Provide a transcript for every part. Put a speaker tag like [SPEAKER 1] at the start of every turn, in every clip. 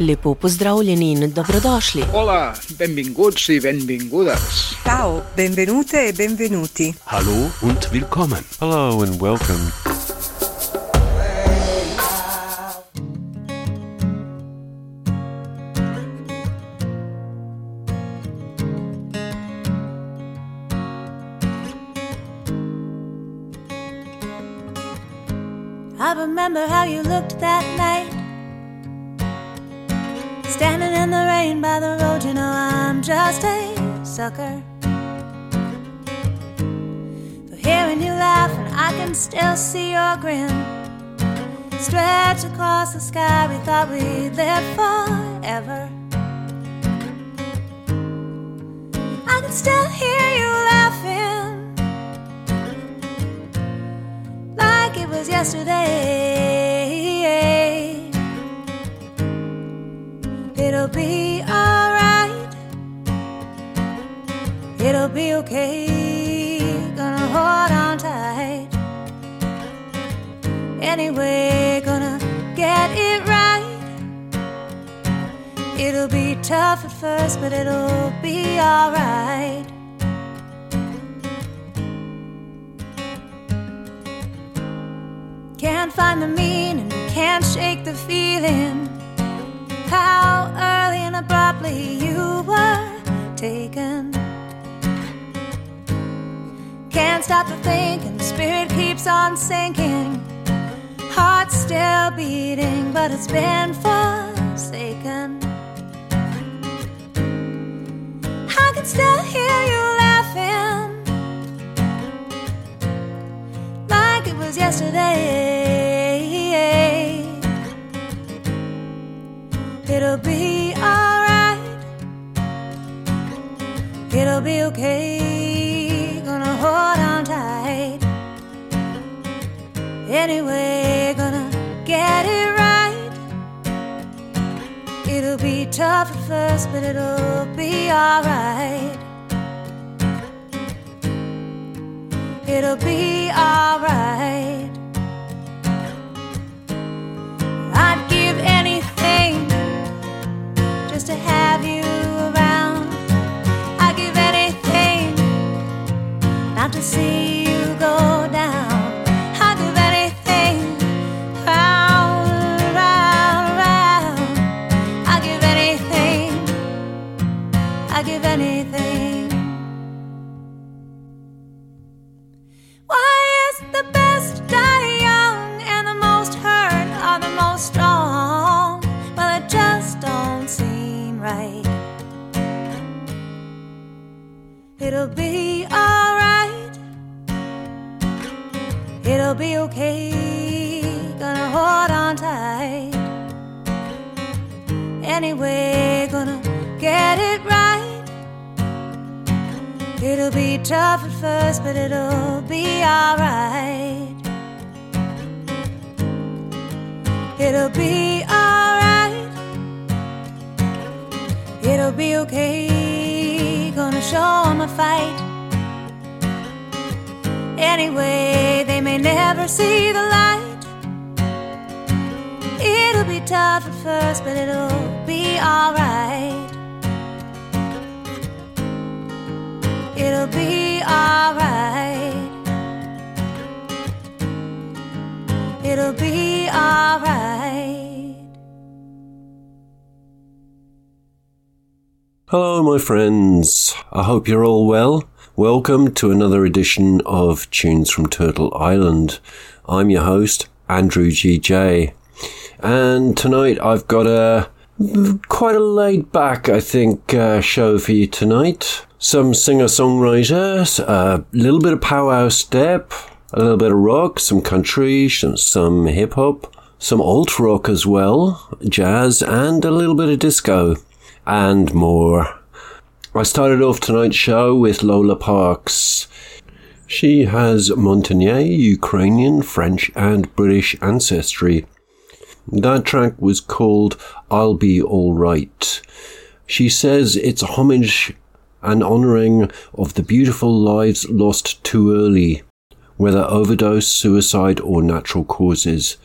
[SPEAKER 1] Lepo pozdravljeni in dobrodošli.
[SPEAKER 2] Hola, benvinguts i benvingudes.
[SPEAKER 3] Ciao, benvenute e benvenuti.
[SPEAKER 4] Hallo und willkommen.
[SPEAKER 5] Hello and welcome.
[SPEAKER 6] I remember how you looked that I'm just a sucker. For hearing you laugh, and I can still see your grin. Stretch across the sky, we thought we'd live forever. I can still hear you laughing. like it was yesterday. It'll be It'll be okay. Gonna hold on tight. Anyway, gonna get it right. It'll be tough at first, but it'll be alright. Can't find the meaning, can't shake the feeling. How early and abruptly you were taken. Can't stop the thinking, spirit keeps on sinking. Heart still beating, but it's been forsaken. I can still hear you laughing like it was yesterday. Tough at first, but it'll be alright. It'll be alright. I'd give anything just to have you around. I'd give anything not to see okay. Gonna hold on tight. Anyway, gonna get it right. It'll be tough at first, but it'll be alright. It'll be alright. It'll be okay. Gonna show 'em a fight. Anyway, they may never see the light. It'll be tough at first, but it'll be alright. It'll be alright. It'll be alright.
[SPEAKER 5] Hello, my friends. I hope you're all well. Welcome to another edition of Tunes from Turtle Island. I'm your host, Andrew GJ. And tonight I've got a quite a laid back, I think, uh, show for you tonight. Some singer songwriters, a little bit of powwow step, a little bit of rock, some country, some, some hip hop, some alt rock as well, jazz, and a little bit of disco, and more. I started off tonight's show with Lola Parks. She has Montagnais, Ukrainian, French, and British ancestry. That track was called I'll Be Alright. She says it's a homage and honouring of the beautiful lives lost too early, whether overdose, suicide, or natural causes.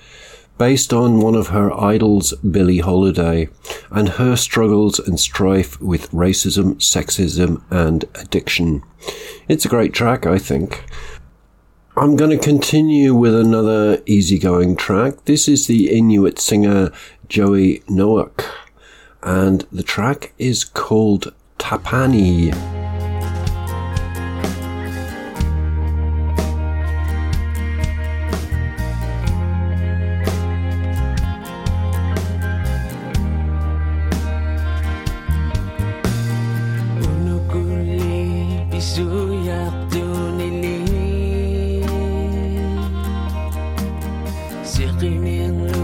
[SPEAKER 5] Based on one of her idols, Billie Holiday, and her struggles and strife with racism, sexism, and addiction. It's a great track, I think. I'm going to continue with another easygoing track. This is the Inuit singer Joey Nowyuk, and the track is called Taapanni.
[SPEAKER 7] Isuyap dunili Sikimin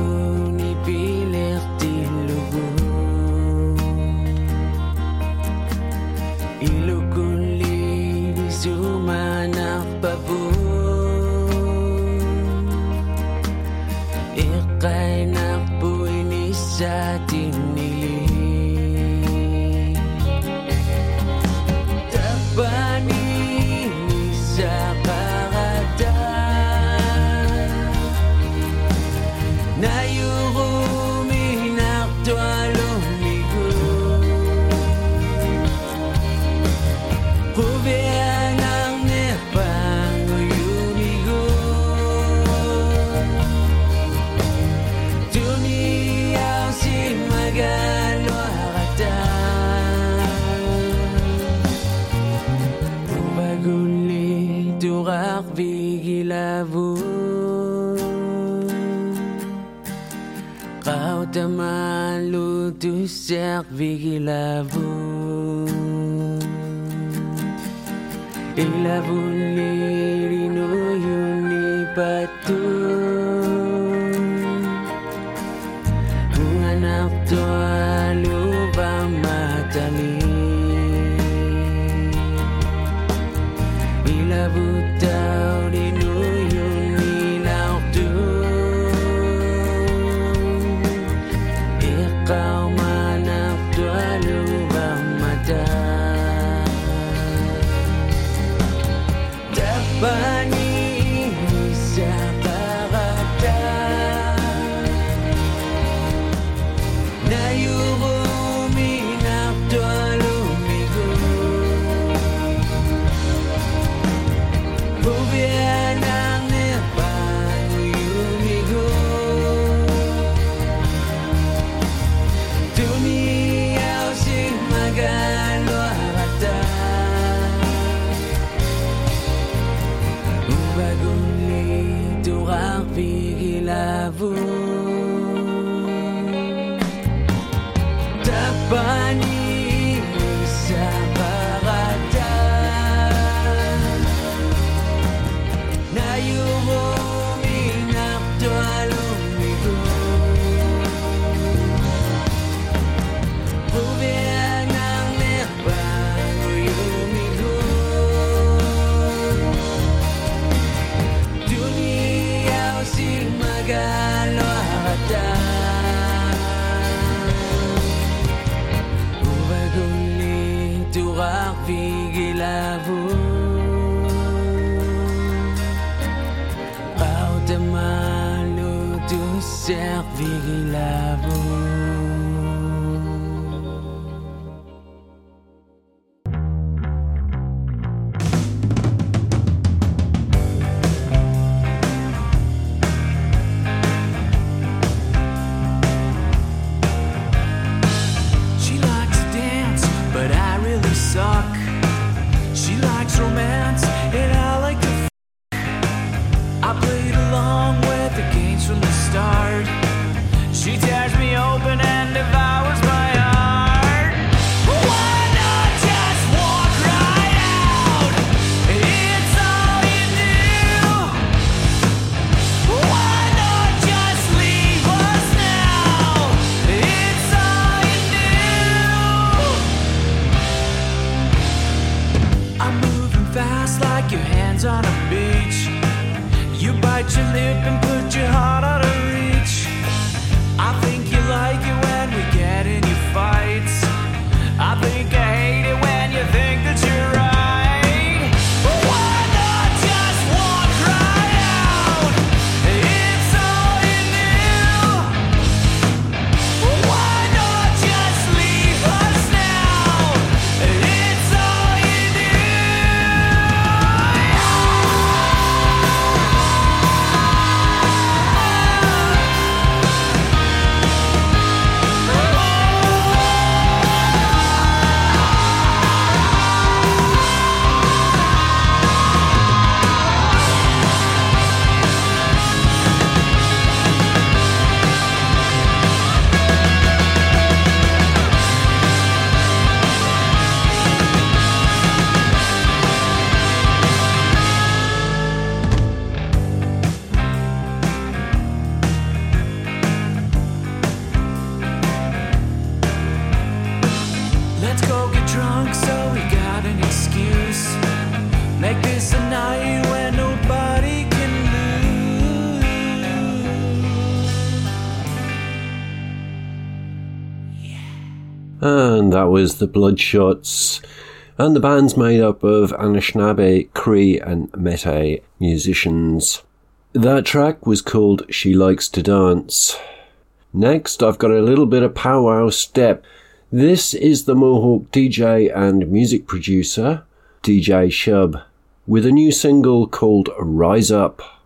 [SPEAKER 7] I'm moving fast
[SPEAKER 8] Was the Bloodshots. And the band's made up of Anishinaabe, Cree, and Metis musicians. That track was called She Likes to Dance. Next, I've got a little bit of powwow step. This is the Mohawk DJ and music producer, DJ Shub, with a new single called Rise Up.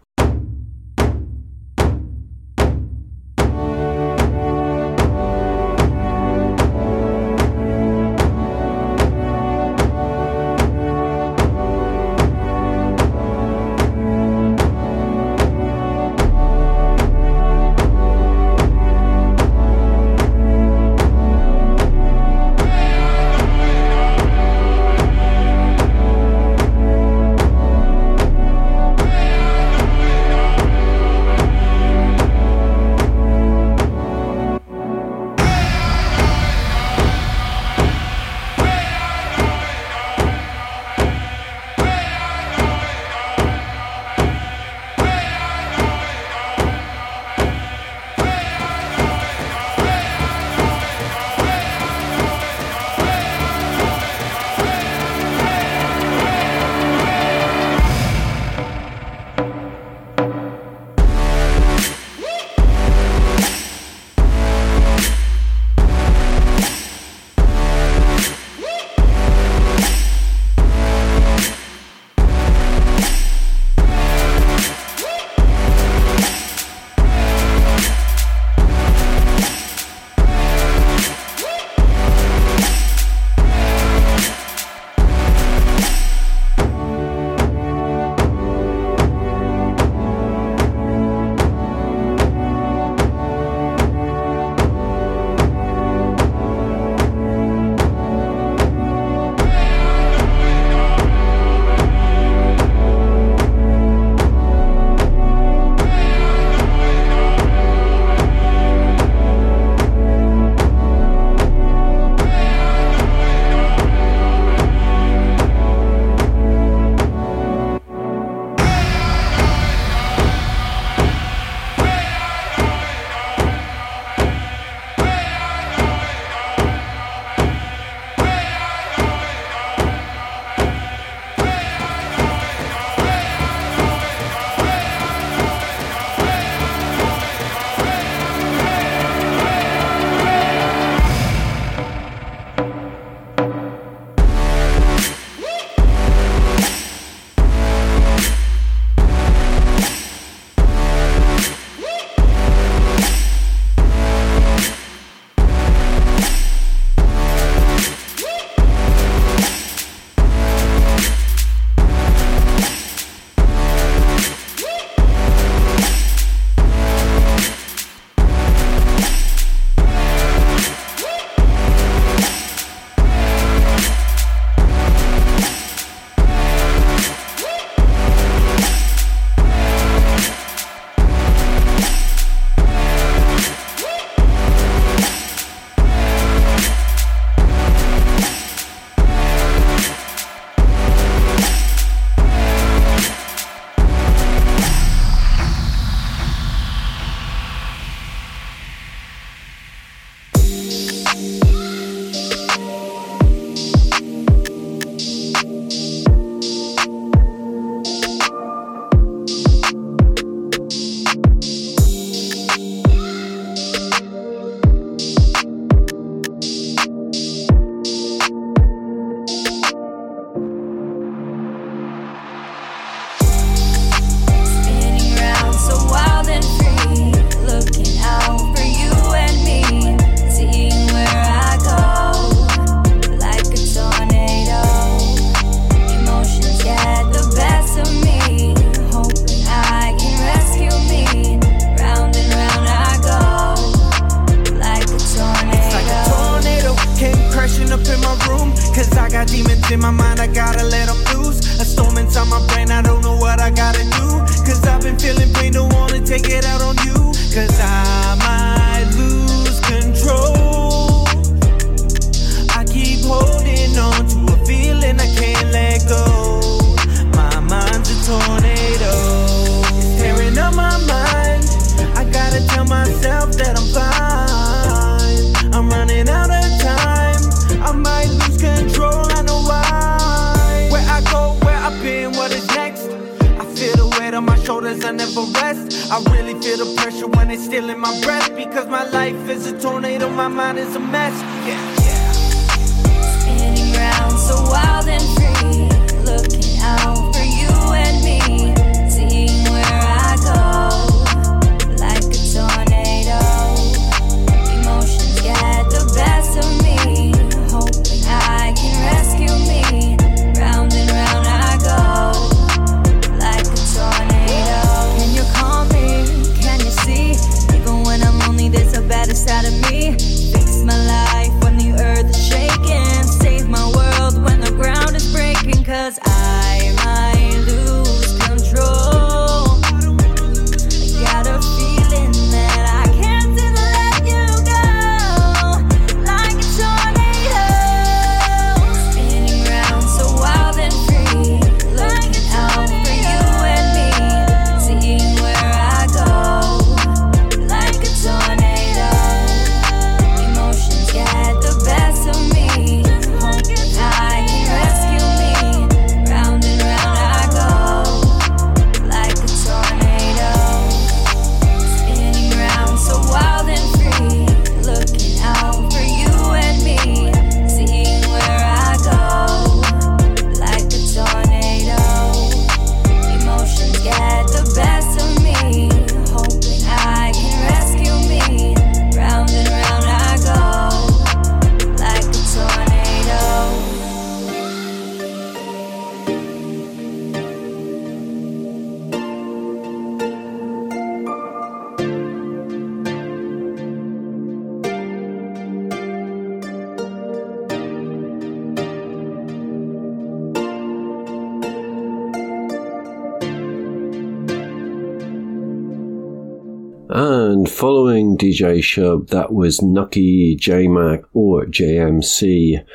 [SPEAKER 5] DJ Shub, that was Nucky J Mac or JMC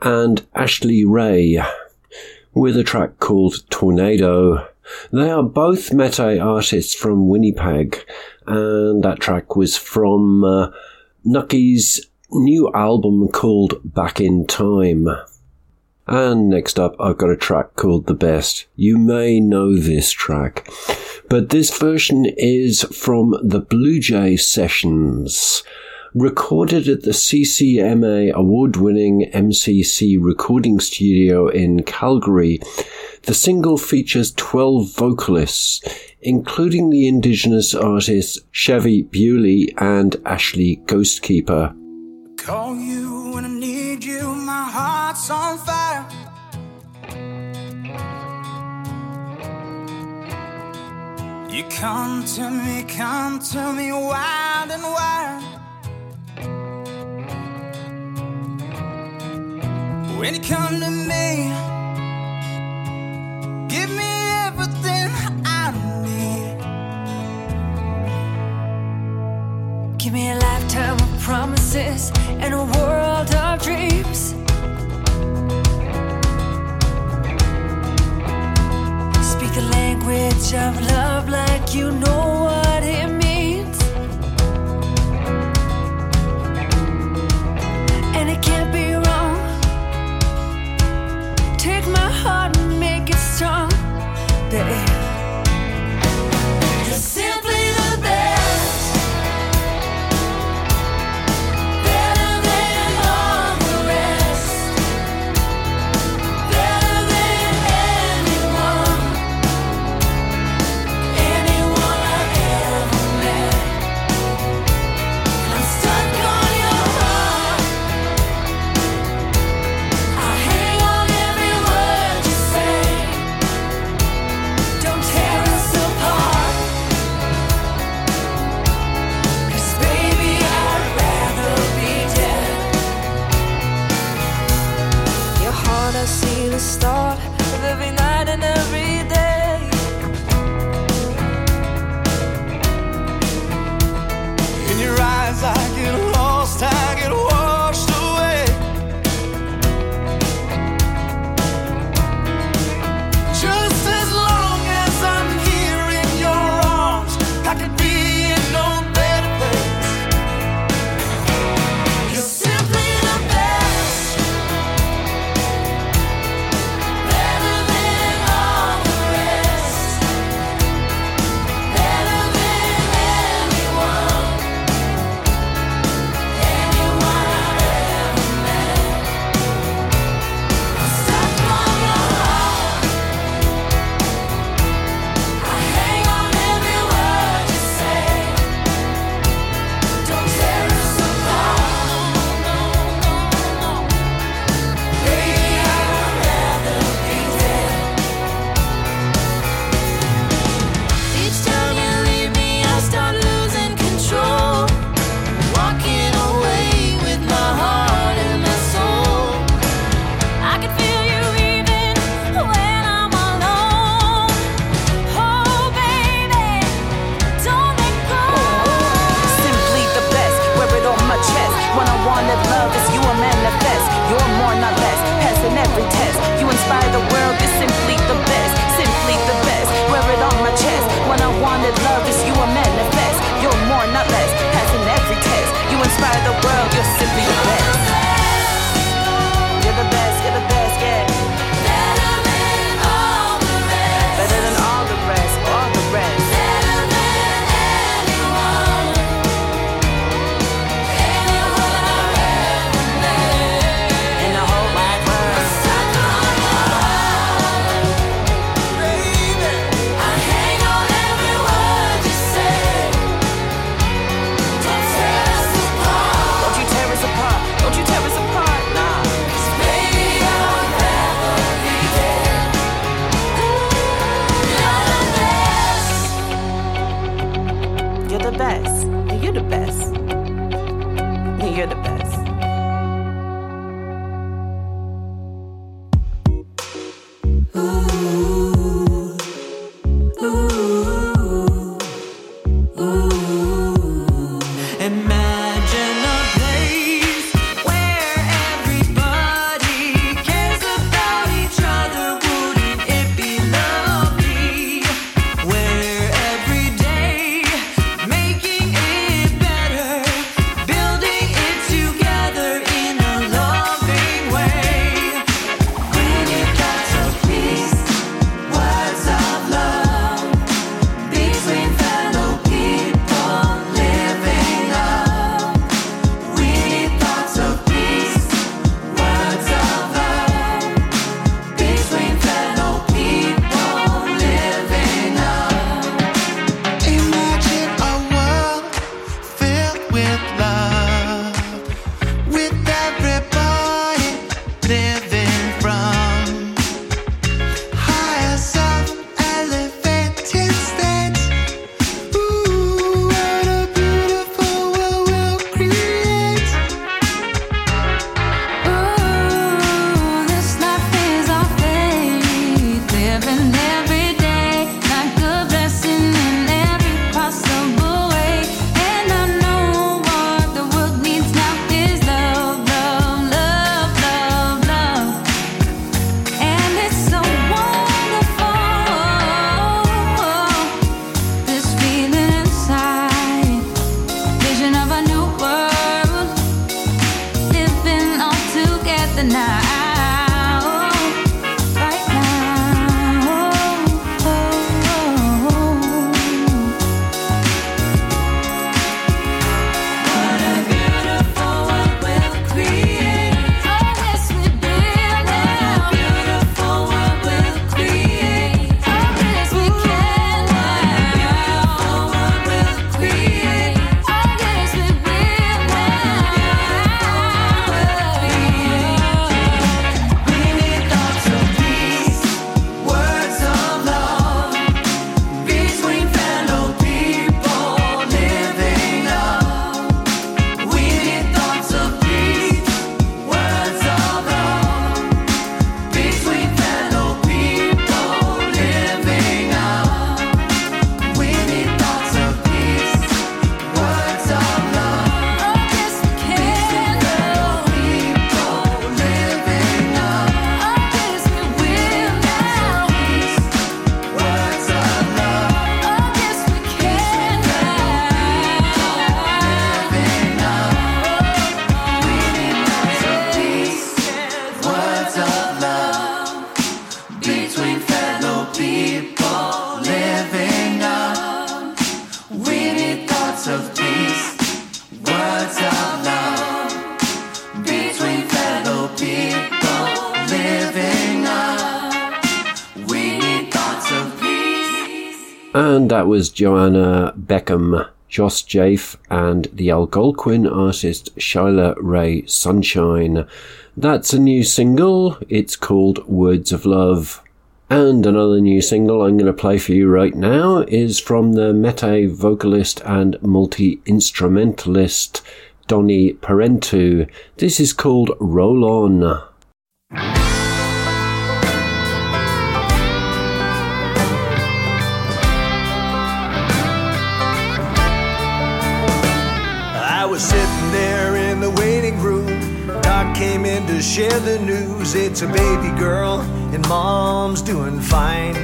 [SPEAKER 5] and Ashley Rae with a track called Tornado. They are both Metis artists from Winnipeg, and that track was from uh, Nucky's new album called Back in Time. And next up, I've got a track called The Best. You may know this track, but this version is from the Blue Jay Sessions, recorded at the CCMA award winning MCC recording studio in Calgary. The single features 12 vocalists, including the Indigenous artists Chevy Beaulieu and Ashley Ghostkeeper.
[SPEAKER 9] Call you when I need you, my heart's on fire. You come to me, come to me wild and wild. When you come to me, give me everything I need.
[SPEAKER 10] Give me a lifetime of promises and a world of dreams. Language of love like you know what it means. And it can't be wrong. Take my heart and make it strong, babe.
[SPEAKER 6] And
[SPEAKER 5] that was Johanna Beekham, Joss Jaffe, and the Algonquin artist Shylah Ray Sunshine. That's a new single. It's called Words of Love. And another new single I'm going to play for you right now is from the Metis vocalist and multi instrumentalist Donny Parenteau. This is called Roll On.
[SPEAKER 11] share the news. It's a baby girl, and mom's doing fine.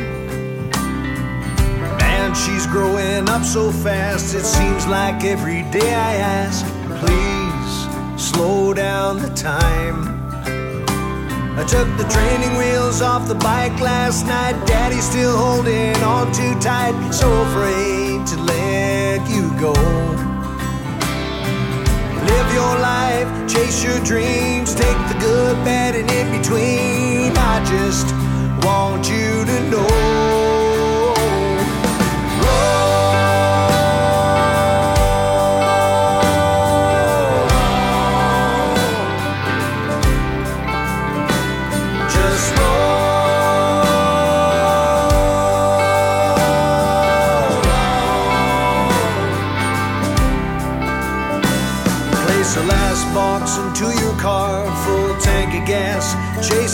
[SPEAKER 11] Man, she's growing up so fast, it seems like every day I ask, please slow down the time. I took the training wheels off the bike last night. Daddy's still holding on too tight, so afraid to let you go. Live your life, chase your dreams, take the good, bad, and in between. I just want you to know.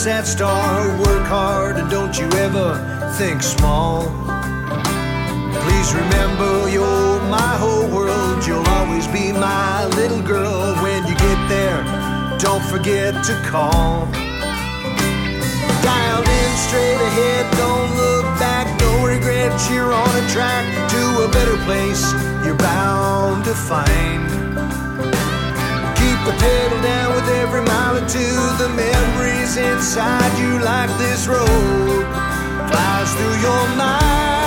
[SPEAKER 11] That star, work hard, and don't you ever think small. Please remember you're my whole world. You'll always be my little girl. When you get there, don't forget to call. Dialed in straight ahead, don't look back, no regrets. You're on a track to a better place you're bound to find. The pedal down with every mile or two. The memories inside you, like this road, flies through your mind.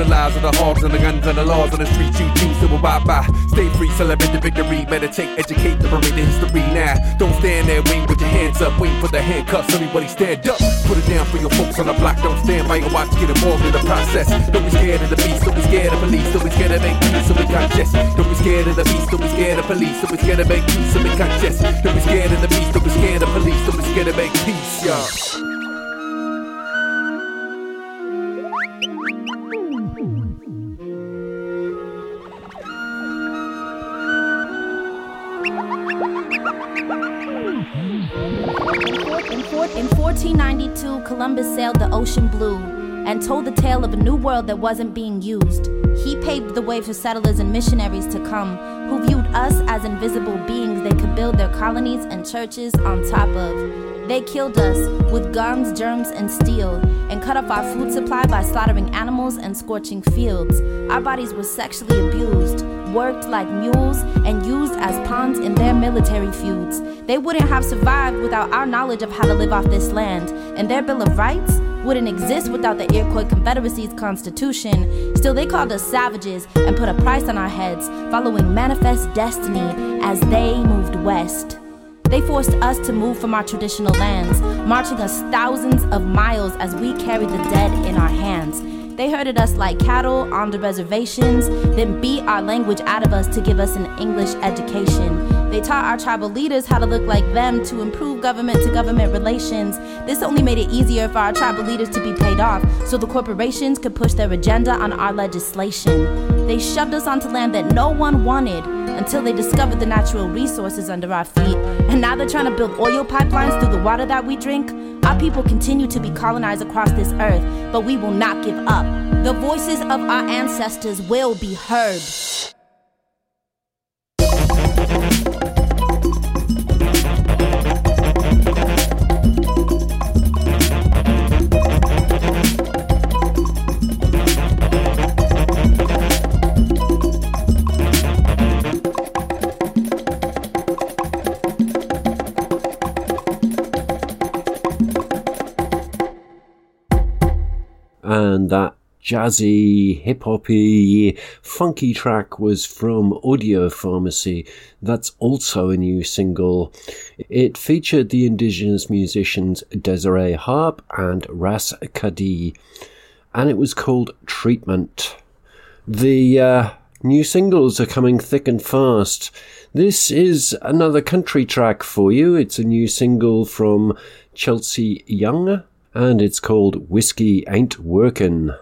[SPEAKER 4] The lies of the hogs and the guns and the laws on the streets you choose to abide by. Stay free, celebrate the victory, meditate, educate, liberate the history now. Don't stand there, wait with your hands up, wait for the handcuffs. Everybody stand up, put it down for your folks on the block. Don't stand by your watch, get involved in the process. Don't be scared of the beast, don't be scared of police, don't be scared of make peace, so we conscious. Don't be scared of the beast, don't be scared of police, don't be scared of make peace, so we conscious. Don't be scared of the beast, don't be scared of police, don't be scared of make peace, y'all.
[SPEAKER 12] In, 1492, Columbus sailed the ocean blue and told the tale of a new world that wasn't being used. He paved the way for settlers and missionaries to come, who viewed us as invisible beings they could build their colonies and churches on top of. They killed us with guns, germs, and steel, and cut off our food supply by slaughtering animals and scorching fields. Our bodies were sexually abused. Worked like mules and used as pawns in their military feuds. They wouldn't have survived without our knowledge of how to live off this land, and their Bill of Rights wouldn't exist without the Iroquois Confederacy's constitution. Still, they called us savages and put a price on our heads, following manifest destiny as they moved west. They forced us to move from our traditional lands, marching us thousands of miles as we carried the dead in our hands. They herded us like cattle on the reservations, then beat our language out of us to give us an English education. They taught our tribal leaders how to look like them to improve government to government relations. This only made it easier for our tribal leaders to be paid off so the corporations could push their agenda on our legislation. They shoved us onto land that no one wanted until they discovered the natural resources under our feet. And now they're trying to build oil pipelines through the water that we drink. Our people continue to be colonized across this earth, but we will not give up. The voices of our ancestors will be heard.
[SPEAKER 5] Jazzy, hip hoppy, funky track was from Audiopharmacy. That's also a new single. It featured the indigenous musicians Desirae Harp and Ras K'Dee, and it was called Treatment. The uh, new singles are coming thick and fast. This is another country track for you. It's a new single from Chelsie Young and it's called Whiskey Ain't Workin'.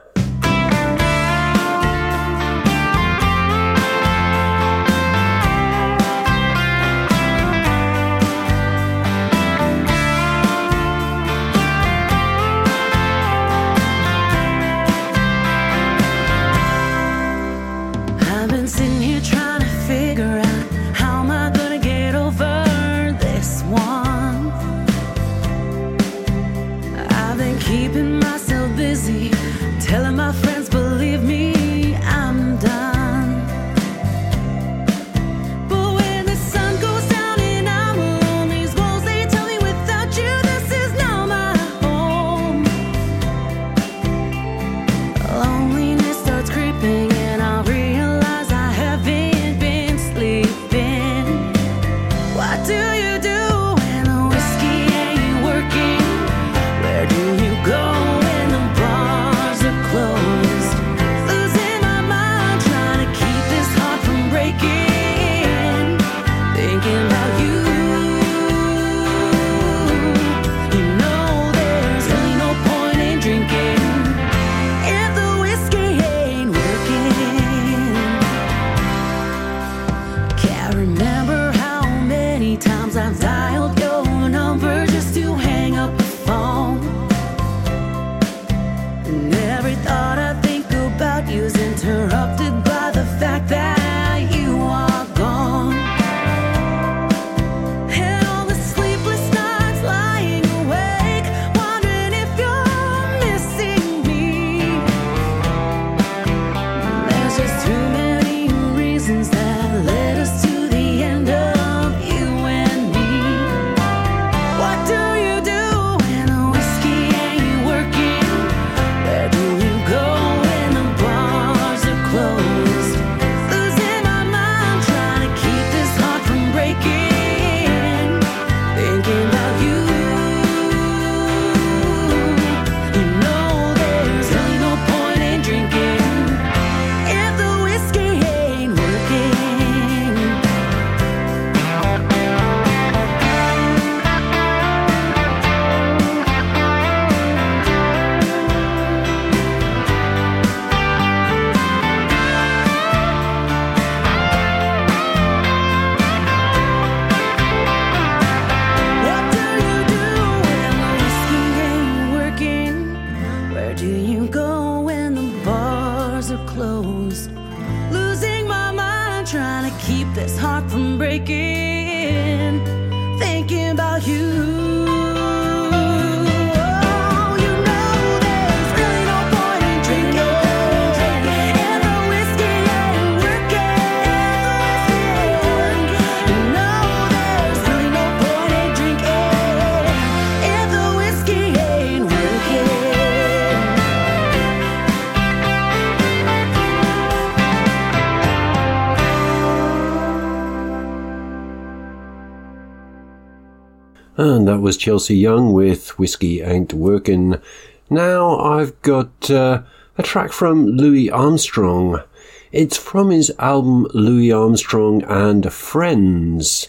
[SPEAKER 13] That was Chelsie Young with Whiskey Ain't Workin'. Now I've got uh, a track from Louis Armstrong. It's from his album Louis Armstrong and Friends.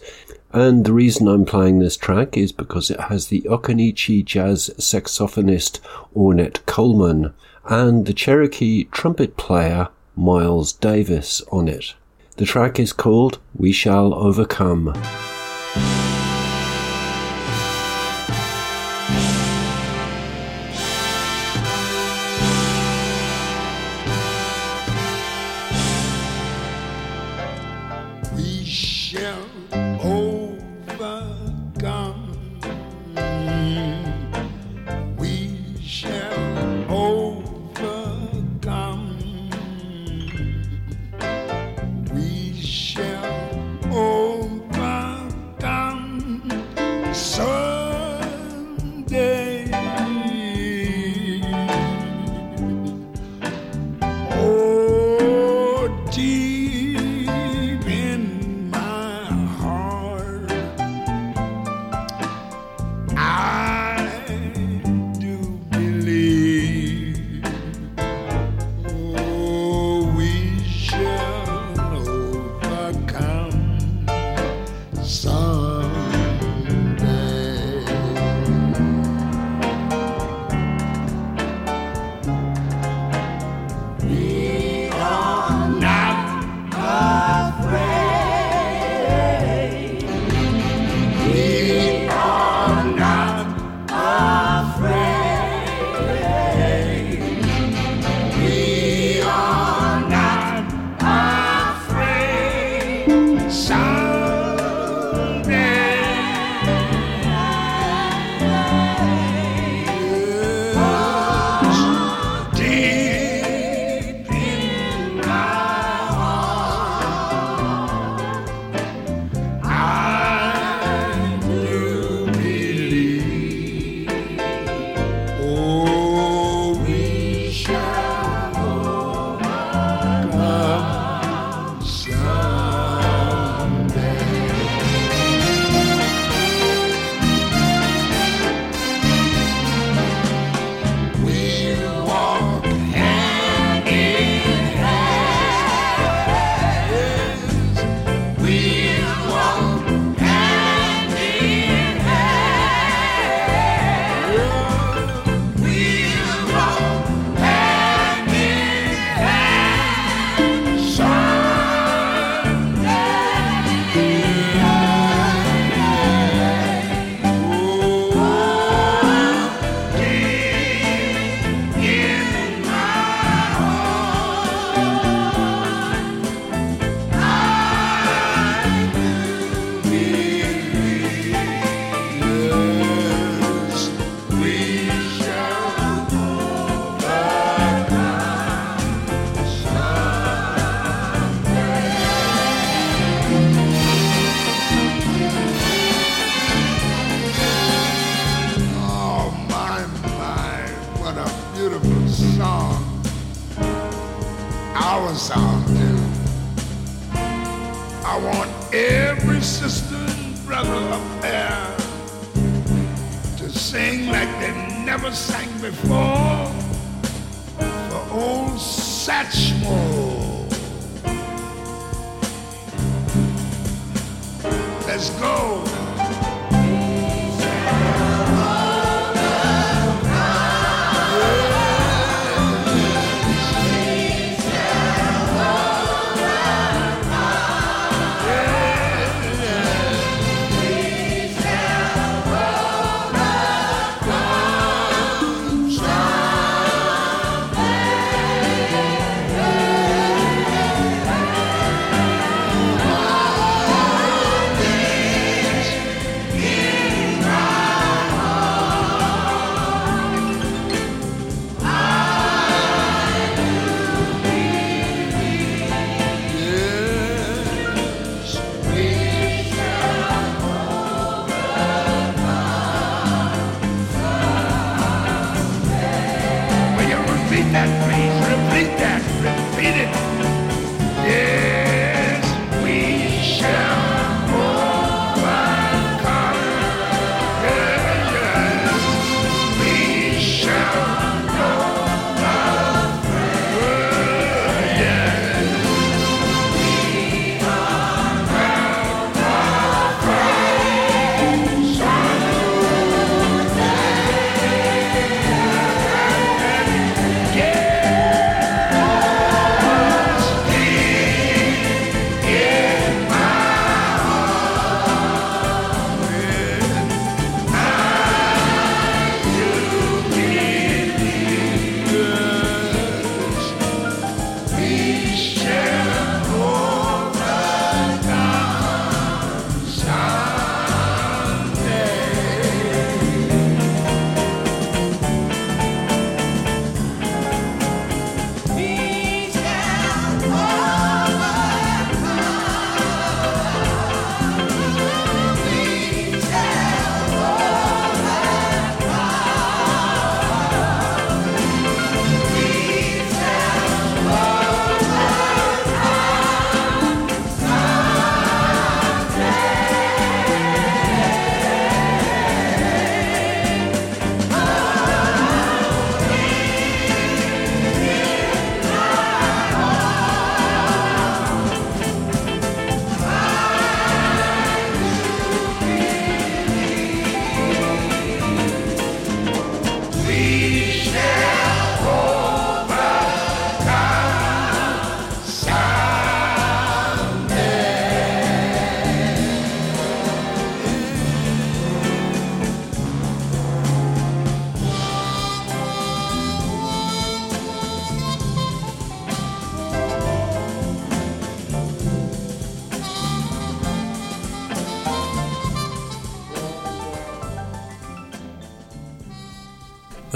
[SPEAKER 13] And the reason I'm playing this track is because it has the Okanichi jazz saxophonist Ornette Coleman and the Cherokee trumpet player Miles Davis on it. The track is called We Shall Overcome.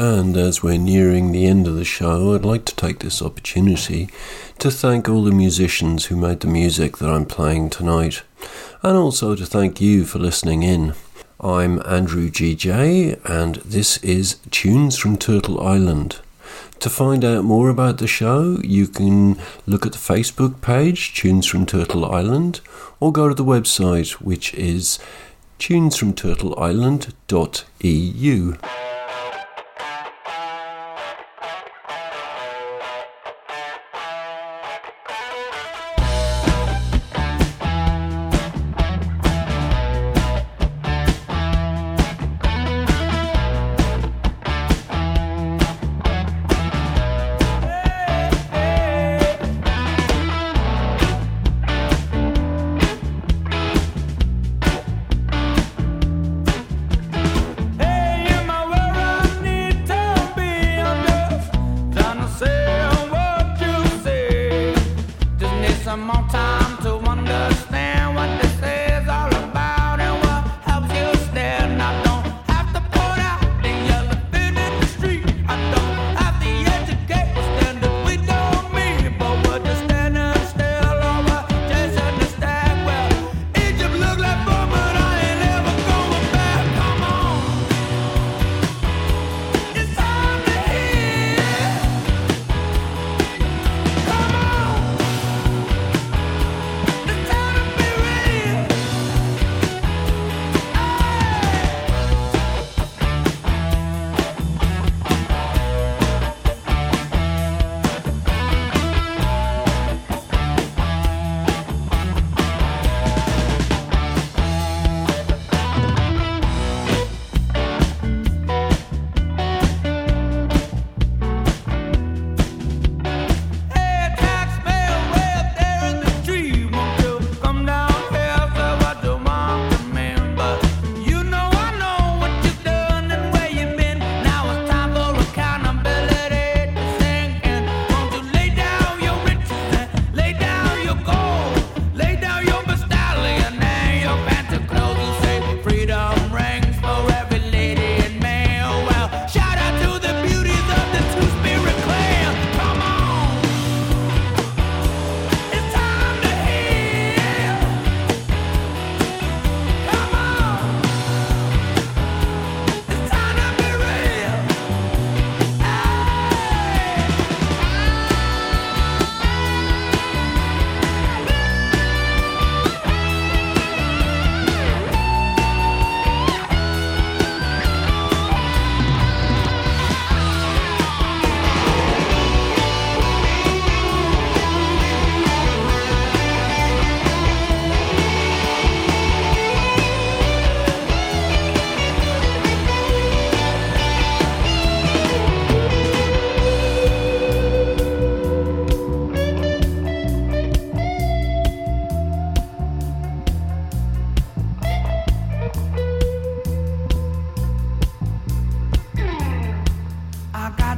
[SPEAKER 14] And
[SPEAKER 8] as we're nearing the end of the show, I'd like to take this opportunity to thank all the musicians who made the music that I'm playing tonight, and also to thank you for listening in. I'm Andrew GJ, and this is Tunes from Turtle Island. To find out more about the show, you can look at the Facebook page, Tunes from Turtle Island, or go to the website, which is tunesfromturtleisland.eu.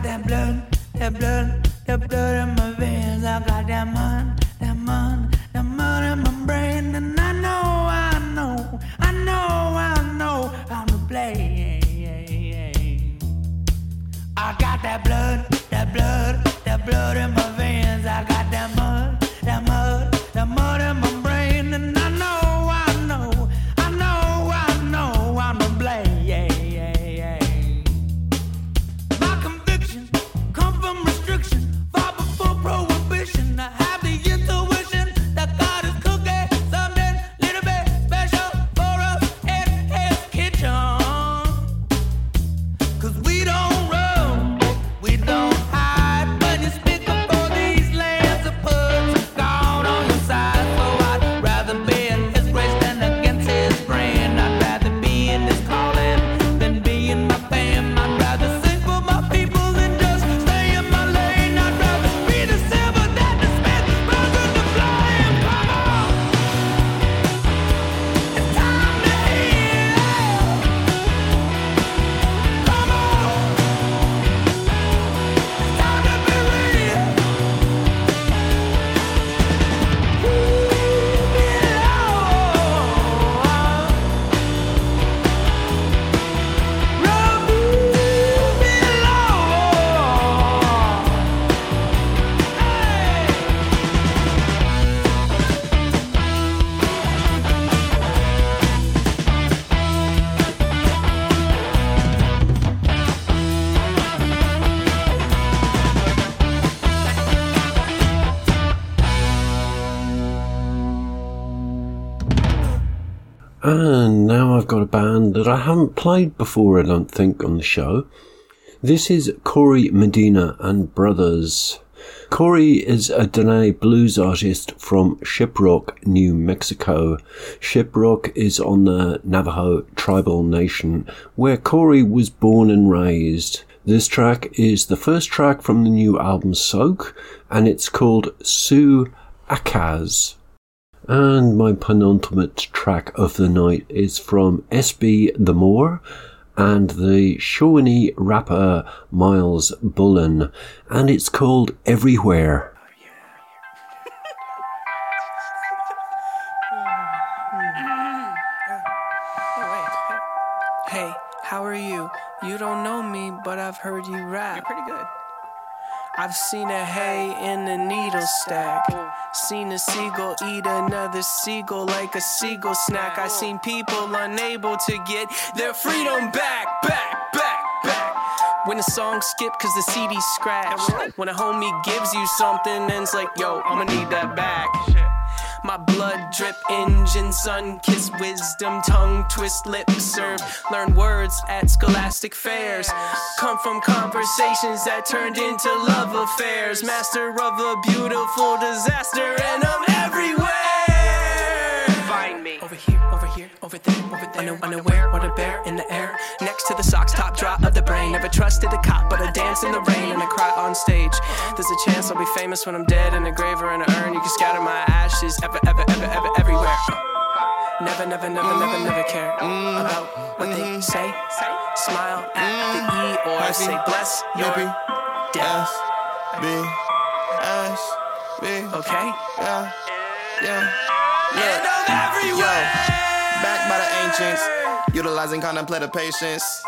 [SPEAKER 15] that blood, that blood, that blood in my veins. I got that mind. And
[SPEAKER 5] now I've got a band that I haven't played before, I don't think, on the show. This is Corey Medina and Brothers. Corey is a Dene blues artist from Shiprock, New Mexico. Shiprock is on the Navajo tribal nation where Corey was born and raised. This track is the first track from the new album Soak and it's called Sue Ahccaz. And my penultimate track of the night is from SB The Moor and the Shawnee rapper Myles Bullen, and it's called Everywhere.
[SPEAKER 16] Hey, how are you? You don't know me, but I've heard you rap. You're pretty good. I've seen a hay in the needle stack. Seen a seagull eat another seagull like a seagull snack. I seen people unable to get their freedom back, back, back, back. When a song skip cause the CD's scratched. When a homie gives you something and it's like, yo, I'ma need that back. My blood drip engine, sun kiss wisdom, tongue twist, lip serve. Learn words at scholastic fairs. Come from conversations that turned into love affairs. Master of a beautiful disaster, and I'm everywhere. Find me over here, over there, over there. Unaw- Unaware what a bear in the air. Next to the socks, top drop of the brain. Never trusted a cop, but I dance in the rain and I cry on stage. There's a chance I'll be famous when I'm dead in a grave or in an urn. You can scatter my ashes ever, ever, ever, ever, everywhere. Never, never, never, never, never care about what they say. Smile at the E or say bless your death.
[SPEAKER 17] B S B.
[SPEAKER 16] Okay.
[SPEAKER 17] Yeah. Yeah.
[SPEAKER 16] And I'm everywhere.
[SPEAKER 17] Backed by the ancients, utilizing contemplative patience.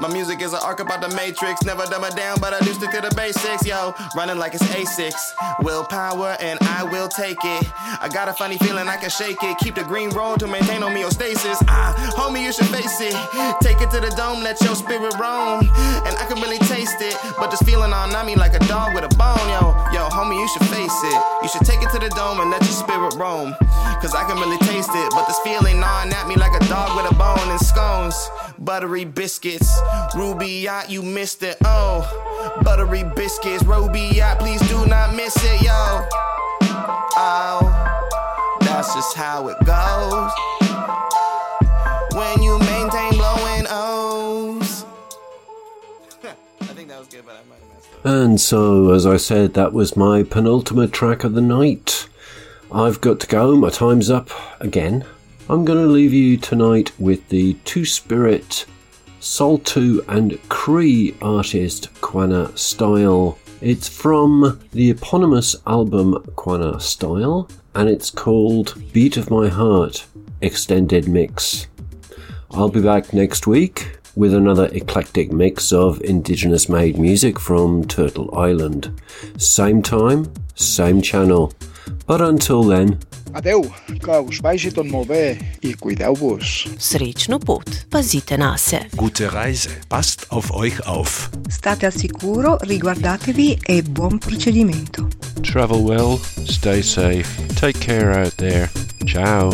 [SPEAKER 17] My music is an arc about the matrix. Never dumb it down, but I do stick to the basics, yo. Running like it's A6. Willpower, and I will take it. I got a funny feeling I can shake it. Keep the green roll to maintain homeostasis. Ah, homie, you should face it. Take it to the dome, let your spirit roam. And I can really taste it. But this feeling on me like a dog with a bone, yo. Yo, homie, you should face it. You should take it to the dome and let your spirit roam. Cause I can really taste it. But this feeling gnawing at me like a dog with a bone and scones. Buttery biscuits. Ruby yacht, you missed it. Oh, buttery biscuits. Ruby yacht, please do not miss it, yo. Oh, that's just how it goes. When you maintain blowing O's. I think that was good, but I might have messed up.
[SPEAKER 5] And so, as I said, that was my penultimate track of the night. I've got to go, my time's up again. I'm going to leave you tonight with the Two Spirit, Saulteaux, and Cree artist Quannah Style. It's from the eponymous album Quannah Style, and it's called Beat of My Heart Extended Mix. I'll be back next week with another eclectic mix of indigenous made music from Turtle Island. Same time, same channel. But until then,
[SPEAKER 2] Adeu, que us vagi tot molt bé i cuideu-vos.
[SPEAKER 1] Srečno pot, pazite na se.
[SPEAKER 18] Gute Reise. Passt auf euch auf.
[SPEAKER 3] State al sicuro, riguardatevi e buon procedimento.
[SPEAKER 5] travel well, stay safe, take care out there. Ciao.